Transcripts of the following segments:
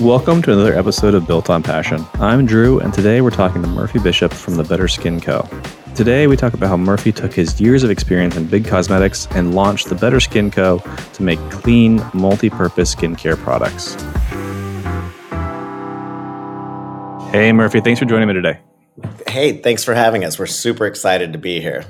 Welcome to another episode of Built on Passion. I'm Drew, and today we're talking to Murphy Bishop from the Better Skin Co. Today we talk about how Murphy took his years of experience in big cosmetics and launched the Better Skin Co. to make clean, multi purpose skincare products. Hey, Murphy, thanks for joining me today. Hey, thanks for having us. We're super excited to be here.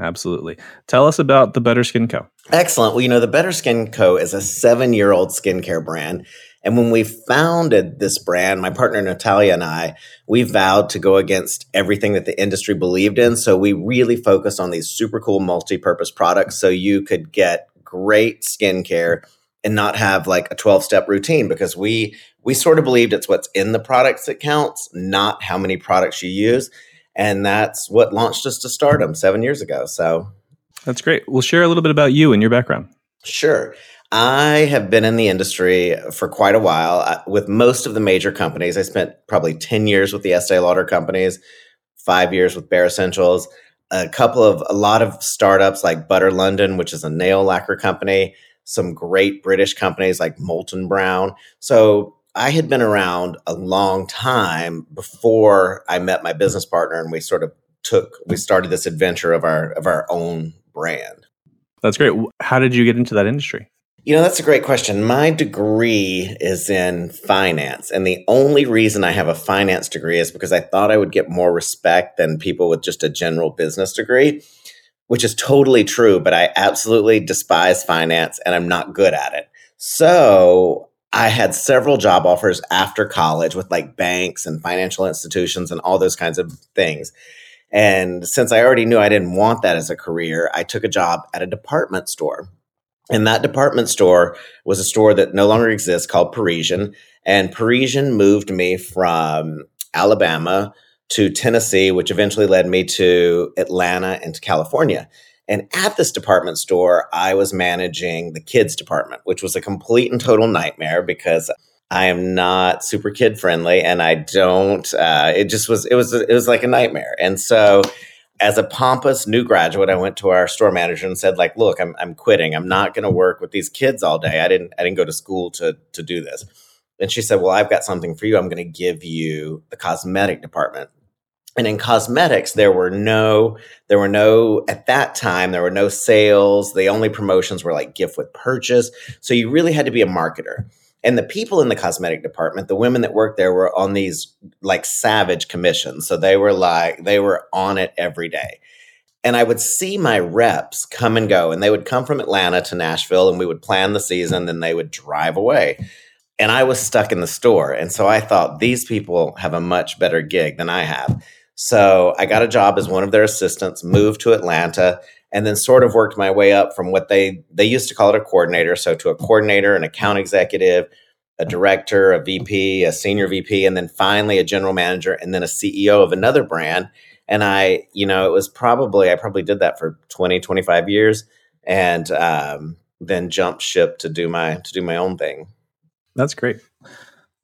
Absolutely. Tell us about the Better Skin Co. Excellent. Well, you know, the Better Skin Co. is a seven year old skincare brand and when we founded this brand, my partner Natalia and I, we vowed to go against everything that the industry believed in. So we really focused on these super cool multi purpose products so you could get great skincare and not have like a 12 step routine because we we sort of believed it's what's in the products that counts, not how many products you use. And that's what launched us to stardom seven years ago. So that's great. We'll share a little bit about you and your background. Sure. I have been in the industry for quite a while with most of the major companies. I spent probably 10 years with the Estee Lauder companies, five years with Bare Escentuals, a couple of, a lot of startups like Butter London, which is a nail lacquer company, some great British companies like Molton Brown. So I had been around a long time before I met my business partner and we sort of took, we started this adventure of our, of our own brand. That's great. How did you get into that industry? You know, that's a great question. My degree is in finance. And the only reason I have a finance degree is because I thought I would get more respect than people with just a general business degree, which is totally true. But I absolutely despise finance and I'm not good at it. So I had several job offers after college with like banks and financial institutions and all those kinds of things. And since I already knew I didn't want that as a career, I took a job at a department store and that department store was a store that no longer exists called Parisian. And Parisian moved me from Alabama to Tennessee, which eventually led me to Atlanta and to California. And at this department store, I was managing the kids department, which was a complete and total nightmare because I am not super kid friendly and I don't, uh, it just was, it was, it was like a nightmare. And so, as a pompous new graduate, I went to our store manager and said, like, look, I'm, I'm quitting. I'm not going to work with these kids all day. I didn't, I didn't go to school to, to do this. And she said, well, I've got something for you. I'm going to give you the cosmetic department. And in cosmetics, there were no, there were no, at that time, there were no sales. The only promotions were like gift with purchase. So you really had to be a marketer. And the people in the cosmetic department, the women that worked there were on these like savage commissions. So they were like, they were on it every day. And I would see my reps come and go, and they would come from Atlanta to Nashville, and we would plan the season, then they would drive away. And I was stuck in the store. And so I thought, these people have a much better gig than I have. So I got a job as one of their assistants, moved to Atlanta, and then sort of worked my way up from what they they used to call it a coordinator, so to a coordinator, an account executive, a director, a VP, a senior VP, and then finally a general manager, and then a CEO of another brand. And I, you know, it was probably I probably did that for 20, 25 years, and um, then jumped ship to do my to do my own thing. That's great.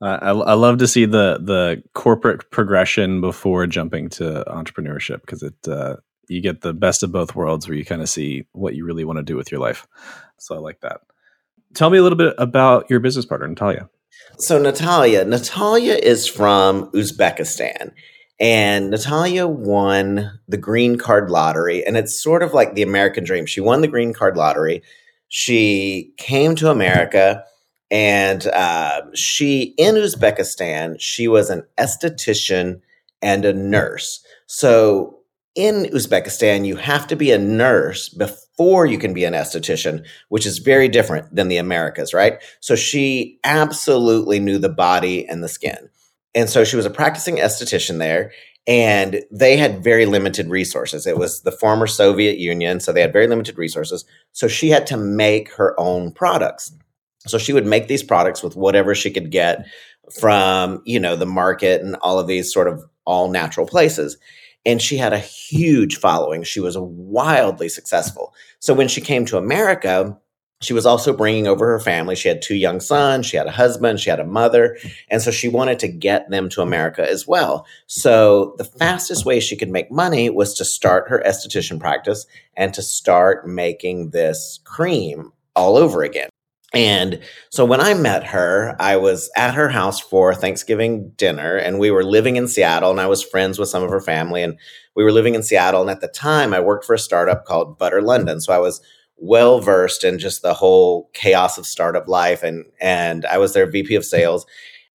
Uh, I, I love to see the the corporate progression before jumping to entrepreneurship because it uh, you get the best of both worlds where you kind of see what you really want to do with your life. So I like that. Tell me a little bit about your business partner, Natalia. So Natalia, Natalia is from Uzbekistan. And Natalia won the green card lottery. And it's sort of like the American dream. She won the green card lottery. She came to America and uh, she, in Uzbekistan, she was an esthetician and a nurse. So in Uzbekistan, you have to be a nurse before you can be an esthetician, which is very different than the Americas, right? So she absolutely knew the body and the skin. And so she was a practicing esthetician there, and they had very limited resources. It was the former Soviet Union, so they had very limited resources. So she had to make her own products. So she would make these products with whatever she could get from, you know, the market and all of these sort of all natural places and she had a huge following. She was wildly successful. So when she came to America, she was also bringing over her family. She had two young sons, she had a husband, she had a mother, and so she wanted to get them to America as well. So the fastest way she could make money was to start her esthetician practice and to start making this cream all over again. And so when I met her, I was at her house for Thanksgiving dinner and we were living in Seattle and I was friends with some of her family and we were living in Seattle and at the time I worked for a startup called Butter London. So I was well versed in just the whole chaos of startup life and and I was their VP of sales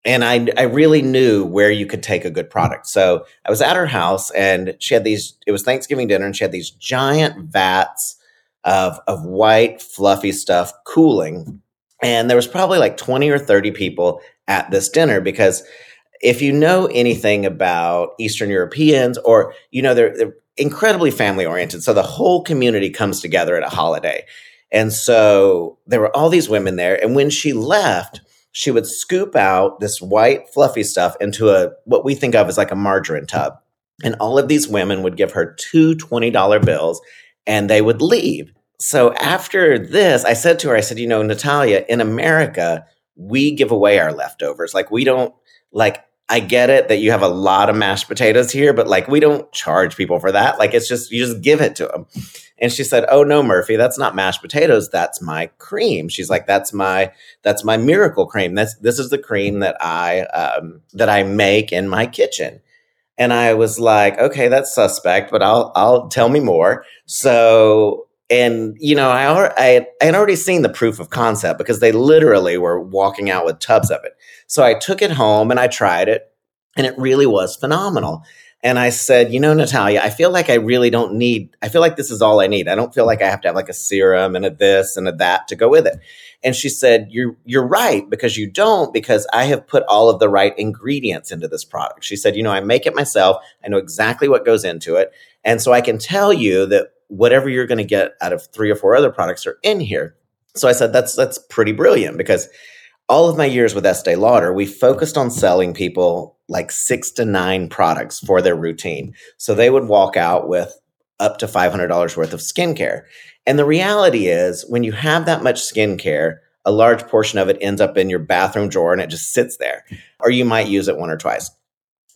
and I I really knew where you could take a good product. So I was at her house and she had these it was Thanksgiving dinner and she had these giant vats of of white fluffy stuff cooling and there was probably like 20 or 30 people at this dinner because if you know anything about Eastern Europeans or, you know, they're, they're incredibly family oriented. So the whole community comes together at a holiday. And so there were all these women there. And when she left, she would scoop out this white fluffy stuff into a what we think of as like a margarine tub. And all of these women would give her two $20 bills and they would leave so after this, I said to her, I said, you know, Natalia, in America, we give away our leftovers. Like we don't like I get it that you have a lot of mashed potatoes here, but like we don't charge people for that. Like it's just you just give it to them. And she said, "Oh no, Murphy, that's not mashed potatoes. That's my cream." She's like, "That's my that's my miracle cream. That's this is the cream that I um, that I make in my kitchen." And I was like, "Okay, that's suspect, but I'll I'll tell me more." So and you know I, I I had already seen the proof of concept because they literally were walking out with tubs of it. So I took it home and I tried it, and it really was phenomenal. And I said, you know, Natalia, I feel like I really don't need. I feel like this is all I need. I don't feel like I have to have like a serum and a this and a that to go with it. And she said, "You're you're right because you don't because I have put all of the right ingredients into this product." She said, "You know, I make it myself. I know exactly what goes into it, and so I can tell you that whatever you're going to get out of three or four other products are in here. So I said, that's, that's pretty brilliant because all of my years with Estee Lauder, we focused on selling people like six to nine products for their routine. So they would walk out with up to $500 worth of skincare. And the reality is, when you have that much skincare, a large portion of it ends up in your bathroom drawer and it just sits there, or you might use it one or twice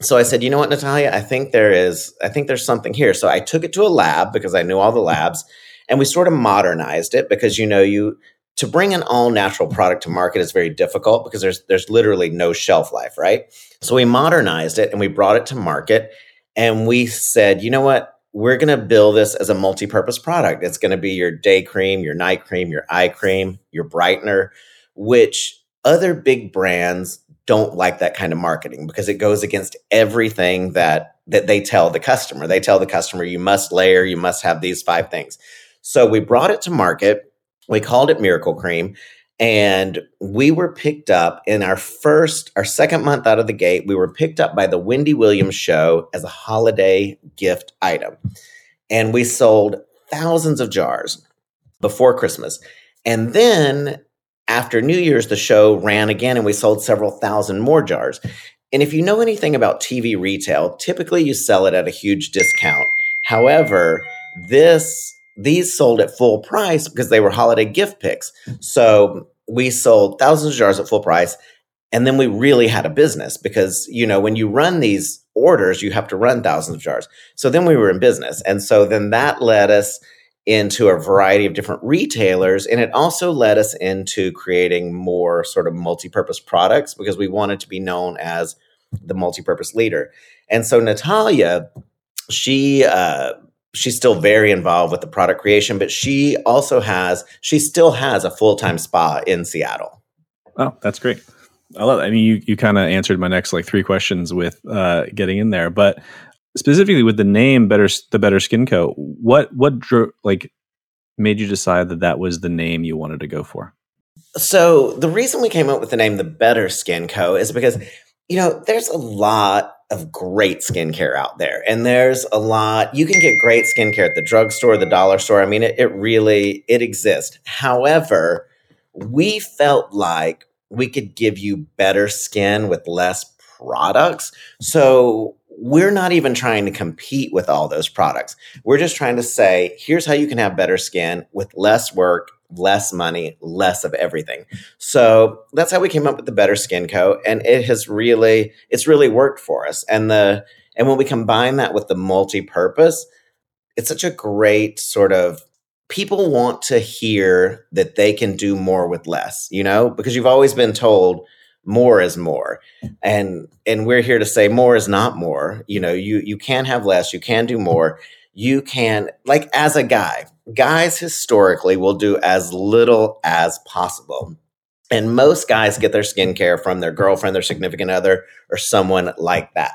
so I said, you know what, Natalia, I think there is, I think there's something here. So I took it to a lab because I knew all the labs and we sort of modernized it because, you know, you, to bring an all natural product to market is very difficult because there's, there's literally no shelf life, right? So we modernized it and we brought it to market and we said, you know what, we're going to build this as a multi-purpose product. It's going to be your day cream, your night cream, your eye cream, your brightener, which other big brands don't like that kind of marketing because it goes against everything that that they tell the customer. They tell the customer you must layer, you must have these five things. So we brought it to market. We called it Miracle Cream and we were picked up in our first our second month out of the gate, we were picked up by the Wendy Williams show as a holiday gift item. And we sold thousands of jars before Christmas. And then after New Year's, the show ran again and we sold several thousand more jars. And if you know anything about TV retail, typically you sell it at a huge discount. However, this these sold at full price because they were holiday gift picks. So we sold thousands of jars at full price. And then we really had a business because, you know, when you run these orders, you have to run thousands of jars. So then we were in business. And so then that led us into a variety of different retailers. And it also led us into creating more sort of multi purpose products because we wanted to be known as the multi purpose leader. And so Natalia, she, uh, she's still very involved with the product creation, but she also has, she still has a full time spa in Seattle. Oh, that's great. I love. It. I mean, you you kind of answered my next like three questions with uh, getting in there, but specifically with the name better the better skin co what what drew like made you decide that that was the name you wanted to go for? So the reason we came up with the name the better skin co is because you know there's a lot of great skincare out there and there's a lot you can get great skincare at the drugstore the dollar store i mean it, it really it exists. However we felt like we could give you better skin with less products. So we're not even trying to compete with all those products. We're just trying to say, here's how you can have better skin with less work, less money, less of everything. So that's how we came up with the Better Skin Co. And it has really, it's really worked for us. And the, and when we combine that with the multi-purpose, it's such a great sort of people want to hear that they can do more with less, you know, because you've always been told more is more. And and we're here to say more is not more. You know, you you can have less, you can do more. You can like as a guy, guys historically will do as little as possible. And most guys get their skincare from their girlfriend, their significant other, or someone like that.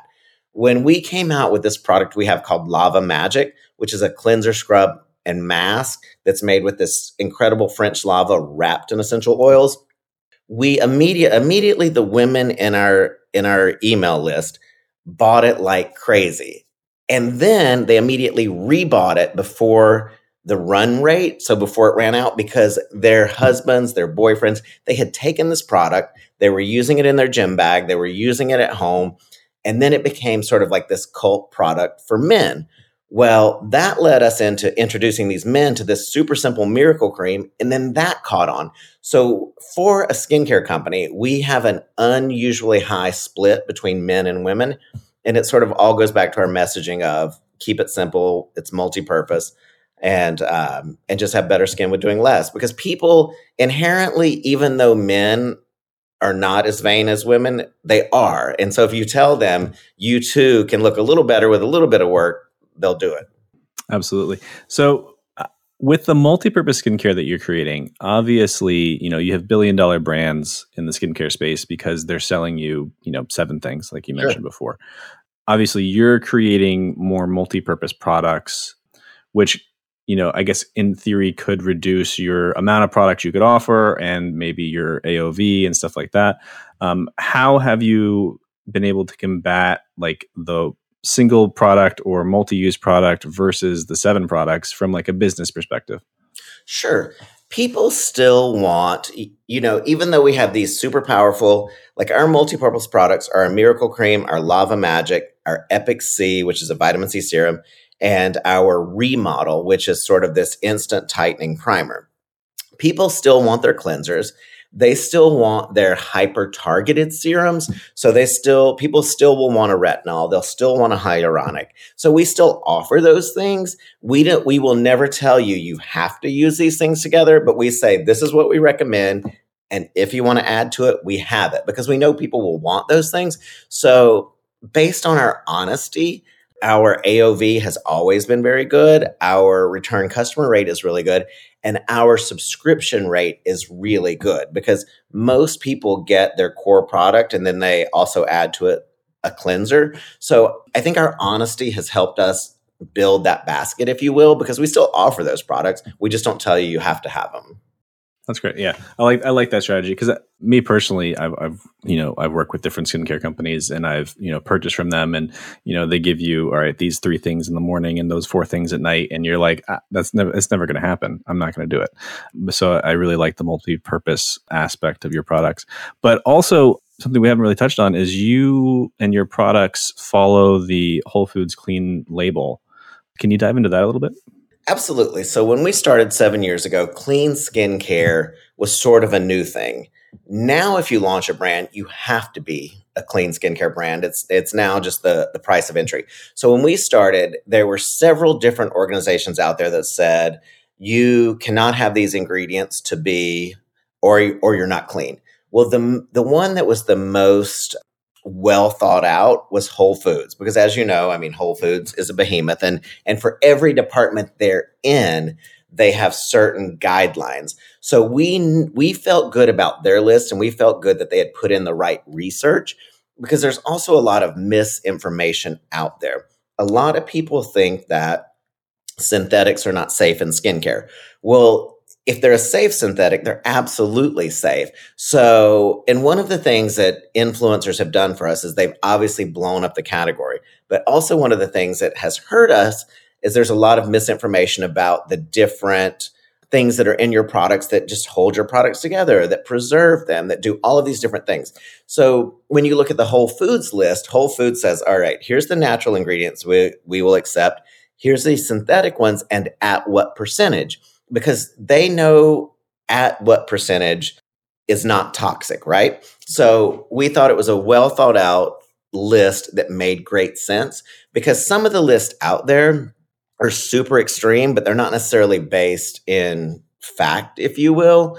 When we came out with this product we have called Lava Magic, which is a cleanser scrub and mask that's made with this incredible French lava wrapped in essential oils. We immediate immediately the women in our in our email list bought it like crazy. And then they immediately rebought it before the run rate, so before it ran out, because their husbands, their boyfriends, they had taken this product, they were using it in their gym bag, they were using it at home, and then it became sort of like this cult product for men. Well, that led us into introducing these men to this super simple miracle cream, and then that caught on. So, for a skincare company, we have an unusually high split between men and women. And it sort of all goes back to our messaging of keep it simple, it's multi purpose, and, um, and just have better skin with doing less. Because people inherently, even though men are not as vain as women, they are. And so, if you tell them you too can look a little better with a little bit of work, they'll do it. Absolutely. So uh, with the multi-purpose skincare that you're creating, obviously, you know, you have billion dollar brands in the skincare space because they're selling you, you know, seven things like you mentioned sure. before. Obviously, you're creating more multi-purpose products which you know, I guess in theory could reduce your amount of products you could offer and maybe your AOV and stuff like that. Um, how have you been able to combat like the single product or multi-use product versus the seven products from like a business perspective? Sure. People still want, you know, even though we have these super powerful, like our multi-purpose products, are our Miracle Cream, our Lava Magic, our Epic C, which is a vitamin C serum, and our Remodel, which is sort of this instant tightening primer. People still want their cleansers they still want their hyper targeted serums. So they still, people still will want a retinol. They'll still want a hyaluronic. So we still offer those things. We don't, we will never tell you you have to use these things together, but we say this is what we recommend. And if you want to add to it, we have it because we know people will want those things. So based on our honesty, our AOV has always been very good. Our return customer rate is really good. And our subscription rate is really good because most people get their core product and then they also add to it a cleanser. So I think our honesty has helped us build that basket, if you will, because we still offer those products. We just don't tell you you have to have them. That's great. Yeah, I like I like that strategy because uh, me personally, I've, I've you know I've worked with different skincare companies and I've you know purchased from them and you know they give you all right these three things in the morning and those four things at night and you're like ah, that's never it's never going to happen. I'm not going to do it. So I really like the multi-purpose aspect of your products, but also something we haven't really touched on is you and your products follow the Whole Foods Clean label. Can you dive into that a little bit? Absolutely. So when we started seven years ago, clean skincare was sort of a new thing. Now, if you launch a brand, you have to be a clean skincare brand. It's it's now just the, the price of entry. So when we started, there were several different organizations out there that said you cannot have these ingredients to be or or you're not clean. Well, the the one that was the most well thought out was Whole Foods because as you know, I mean Whole Foods is a behemoth and and for every department they're in, they have certain guidelines. So we we felt good about their list and we felt good that they had put in the right research because there's also a lot of misinformation out there. A lot of people think that synthetics are not safe in skincare. Well, if they're a safe synthetic, they're absolutely safe. So, and one of the things that influencers have done for us is they've obviously blown up the category. But also, one of the things that has hurt us is there's a lot of misinformation about the different things that are in your products that just hold your products together, that preserve them, that do all of these different things. So, when you look at the Whole Foods list, Whole Foods says, all right, here's the natural ingredients we, we will accept, here's the synthetic ones, and at what percentage because they know at what percentage is not toxic, right? So we thought it was a well thought out list that made great sense because some of the lists out there are super extreme, but they're not necessarily based in fact, if you will.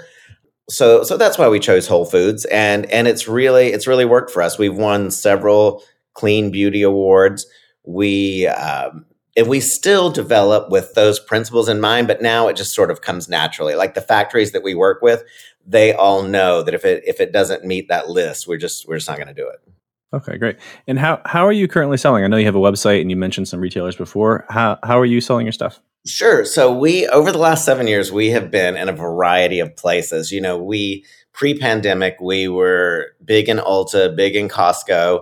So so that's why we chose Whole Foods and and it's really it's really worked for us. We've won several clean beauty awards. We um, and we still develop with those principles in mind, but now it just sort of comes naturally. Like the factories that we work with, they all know that if it if it doesn't meet that list, we're just we're just not going to do it. Okay, great. And how how are you currently selling? I know you have a website and you mentioned some retailers before. How how are you selling your stuff? Sure. So we over the last 7 years we have been in a variety of places. You know, we pre-pandemic we were big in Ulta, big in Costco,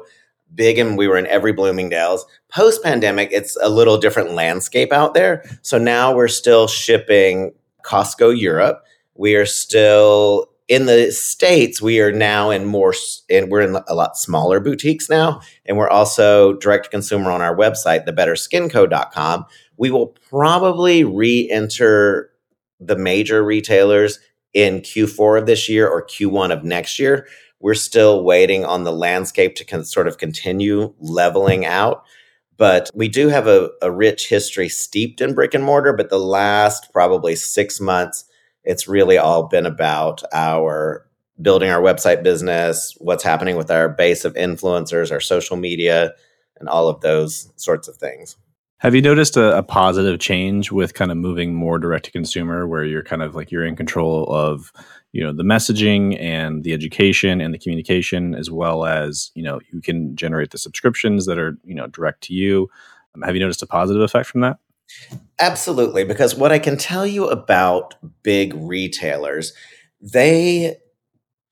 big and we were in every Bloomingdale's. Post-pandemic it's a little different landscape out there. So now we're still shipping Costco Europe. We are still in the states we are now in more and we're in a lot smaller boutiques now and we're also direct to consumer on our website thebetterskinco.com we will probably re-enter the major retailers in q4 of this year or q1 of next year we're still waiting on the landscape to con- sort of continue leveling out but we do have a, a rich history steeped in brick and mortar but the last probably six months it's really all been about our building our website business, what's happening with our base of influencers, our social media, and all of those sorts of things. Have you noticed a, a, positive change with kind of moving more direct to consumer, where you're kind of like you're in control of you know the messaging and the education and the communication, as well as you know you can generate the subscriptions that are you know direct to you. Um, have you noticed a positive effect from that? Absolutely, because what I can tell you about big retailers, they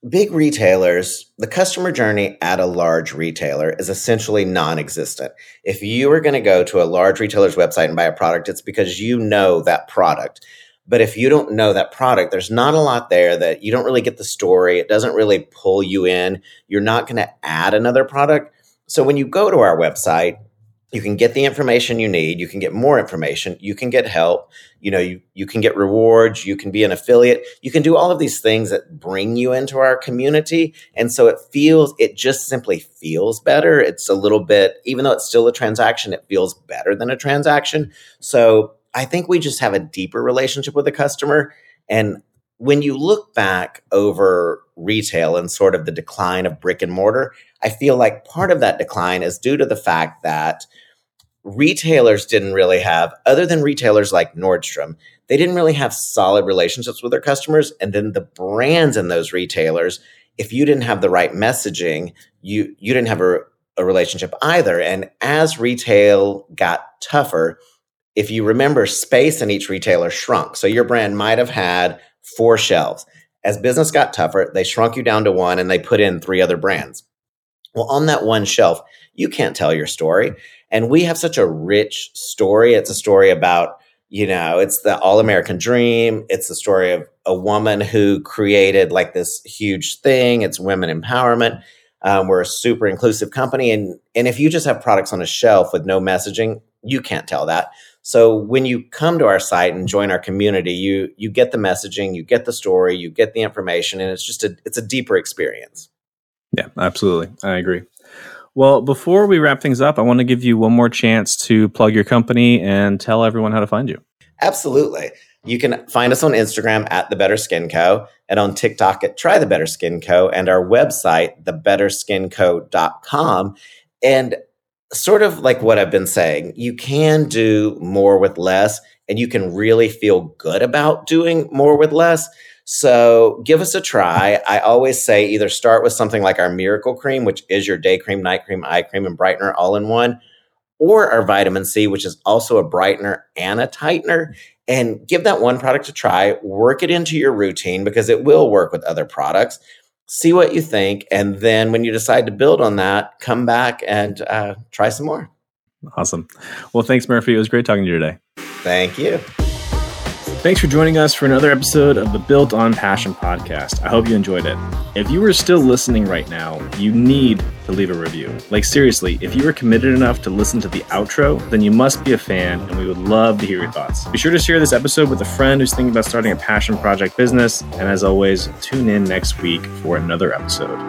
big retailers, the customer journey at a large retailer is essentially non-existent. If you are going to go to a large retailer's website and buy a product, it's because you know that product. But if you don't know that product, there's not a lot there that you don't really get the story. It doesn't really pull you in. You're not going to add another product. So when you go to our website, you can get the information you need. You can get more information. You can get help. You know you, you can get rewards. You can be an affiliate. You can do all of these things that bring you into our community. And so it feels it just simply feels better. It's a little bit even though it's still a transaction it feels better than a transaction. So i think we just have a deeper relationship with the customer and when you look back over retail and sort of the decline of brick and mortar i feel like part of that decline is due to the fact that retailers didn't really have, other than retailers like Nordstrom, they didn't really have solid relationships with their customers. And then the brands in those retailers, if you didn't have the right messaging, you you didn't have a, a relationship either. And as retail got tougher, if you remember, space in each retailer shrunk. So your brand might have had four shelves. As business got tougher, they shrunk you down to one and they put in three other brands. Well, on that one shelf, you can't tell your story. And we have such a rich story. It's a story about, you know, it's the all American dream. It's the story of a woman who created like this huge thing. It's women empowerment. Um, we're a super inclusive company. And, and if you just have products on a shelf with no messaging, you can't tell that. So when you come to our site and join our community, you you get the messaging, you get the story, you get the information, and it's just a it's a deeper experience. Yeah, absolutely. I agree. Well, before we wrap things up, I want to give you one more chance to plug your company and tell everyone how to find you. Absolutely. You can find us on Instagram at The Better Skin Co. and on TikTok at Try The Better Skin Co. and our website, thebetterskinco.com. And sort of like what I've been saying, you can do more with less and you can really feel good about doing more with less. So give us a try. I always say either start with something like our Miracle Cream, which is your day cream, night cream, eye cream, and brightener all in one, or our vitamin C, which is also a brightener and a tightener. And give that one product a try. Work it into your routine because it will work with other products. See what you think. And then when you decide to build on that, come back and uh, try some more. Awesome. Well, thanks, Murphy. It was great talking to you today. Thank you. Thanks for joining us for another episode of the Built on Passion podcast. I hope you enjoyed it. If you are still listening right now, you need to leave a review. Like, seriously, if you are committed enough to listen to the outro, then you must be a fan, and we would love to hear your thoughts. Be sure to share this episode with a friend who's thinking about starting a passion project business. And as always, tune in next week for another episode.